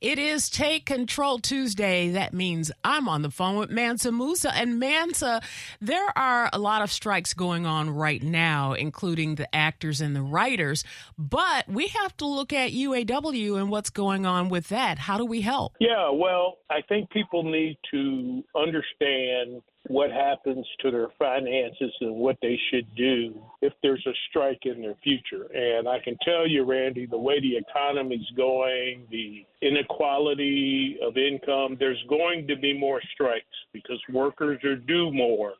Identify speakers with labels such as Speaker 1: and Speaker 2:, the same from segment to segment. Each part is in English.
Speaker 1: It is Take Control Tuesday. That means I'm on the phone with Mansa Musa. And Mansa, there are a lot of strikes going on right now, including the actors and the writers. But we have to look at UAW and what's going on with that. How do we help?
Speaker 2: Yeah, well, I think people need to understand what happens to their finances and what they should do if there's a strike in their future. And I can tell you, Randi, the way the economy's going, the inequality of income, there's going to be more strikes because workers are due more.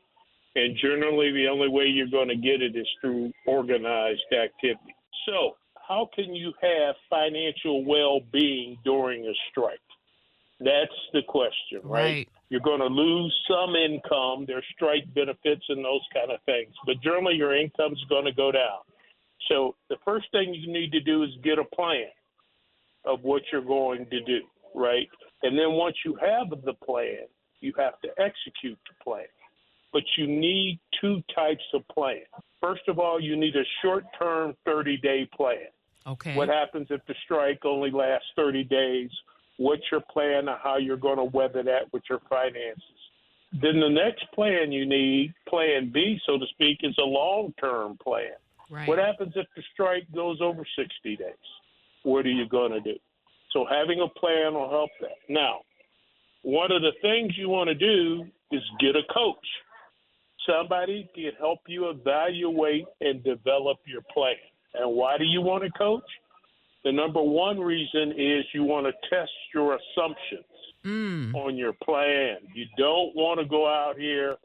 Speaker 2: And generally, the only way you're going to get it is through organized activity. So, how can you have financial well being during a strike? That's the question, right?
Speaker 1: Right.
Speaker 2: You're going to lose some income. There's strike benefits and those kind of things. But generally, your income's going to go down. So the first thing you need to do is get a plan of what you're going to do, right? And then once you have the plan, you have to execute the plan. But you need two types of plan. First of all, you need a short term 30 day plan.
Speaker 1: Okay.
Speaker 2: What happens if the strike only lasts 30 days? What's your plan on how you're going to weather that with your finances? Then the next plan you need, plan B, so to speak, is a long term plan.
Speaker 1: right.
Speaker 2: What happens if the strike goes over 60 days? What are you going to do? So having a plan will help that. Now, one of the things you want to do is get a coach. Somebody can help you evaluate and develop your plan. And why do you want a coach? The number one reason is you want to test your assumptions
Speaker 1: Mm.
Speaker 2: on your plan. You don't want to go out here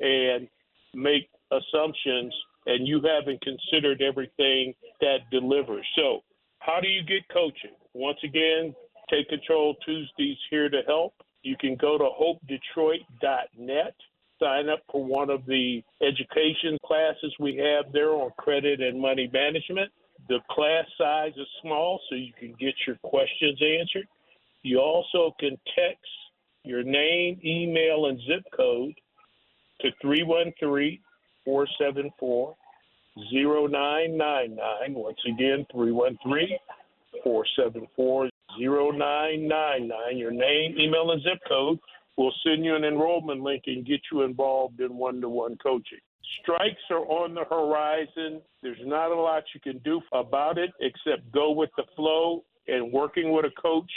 Speaker 2: and make assumptions and you haven't considered everything that delivers. So, how do you get coaching? Once again, Take Control Tuesdays here to help. You can go to hopedetroit.net, sign up for one of the education classes we have there on credit and money management. The class size is small, so you can get your questions answered. You also can text your name, email, and zip code to 313 474 0999. Once again, 313 474 0999. Your name, email, and zip code We'll send you an enrollment link and get you involved in one to one coaching. Strikes are on the horizon. There's not a lot you can do about it except go with the flow, and working with a coach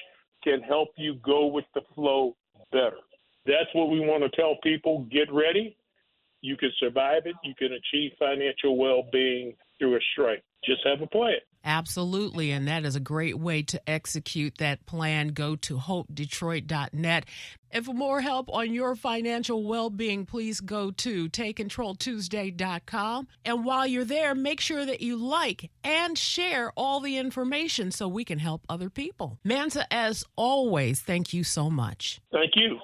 Speaker 2: can help you go with the flow better. That's what we want to tell people. Get ready. You can survive it. You can achieve financial well being through a strike. Just have a plan.
Speaker 1: Absolutely. And that is a great way to execute that plan. Go to hopedetroit.net. And for more help on your financial well being, please go to takecontroltuesday.com. And while you're there, make sure that you like and share all the information so we can help other people. Mansa, as always, thank you so much.
Speaker 2: Thank you.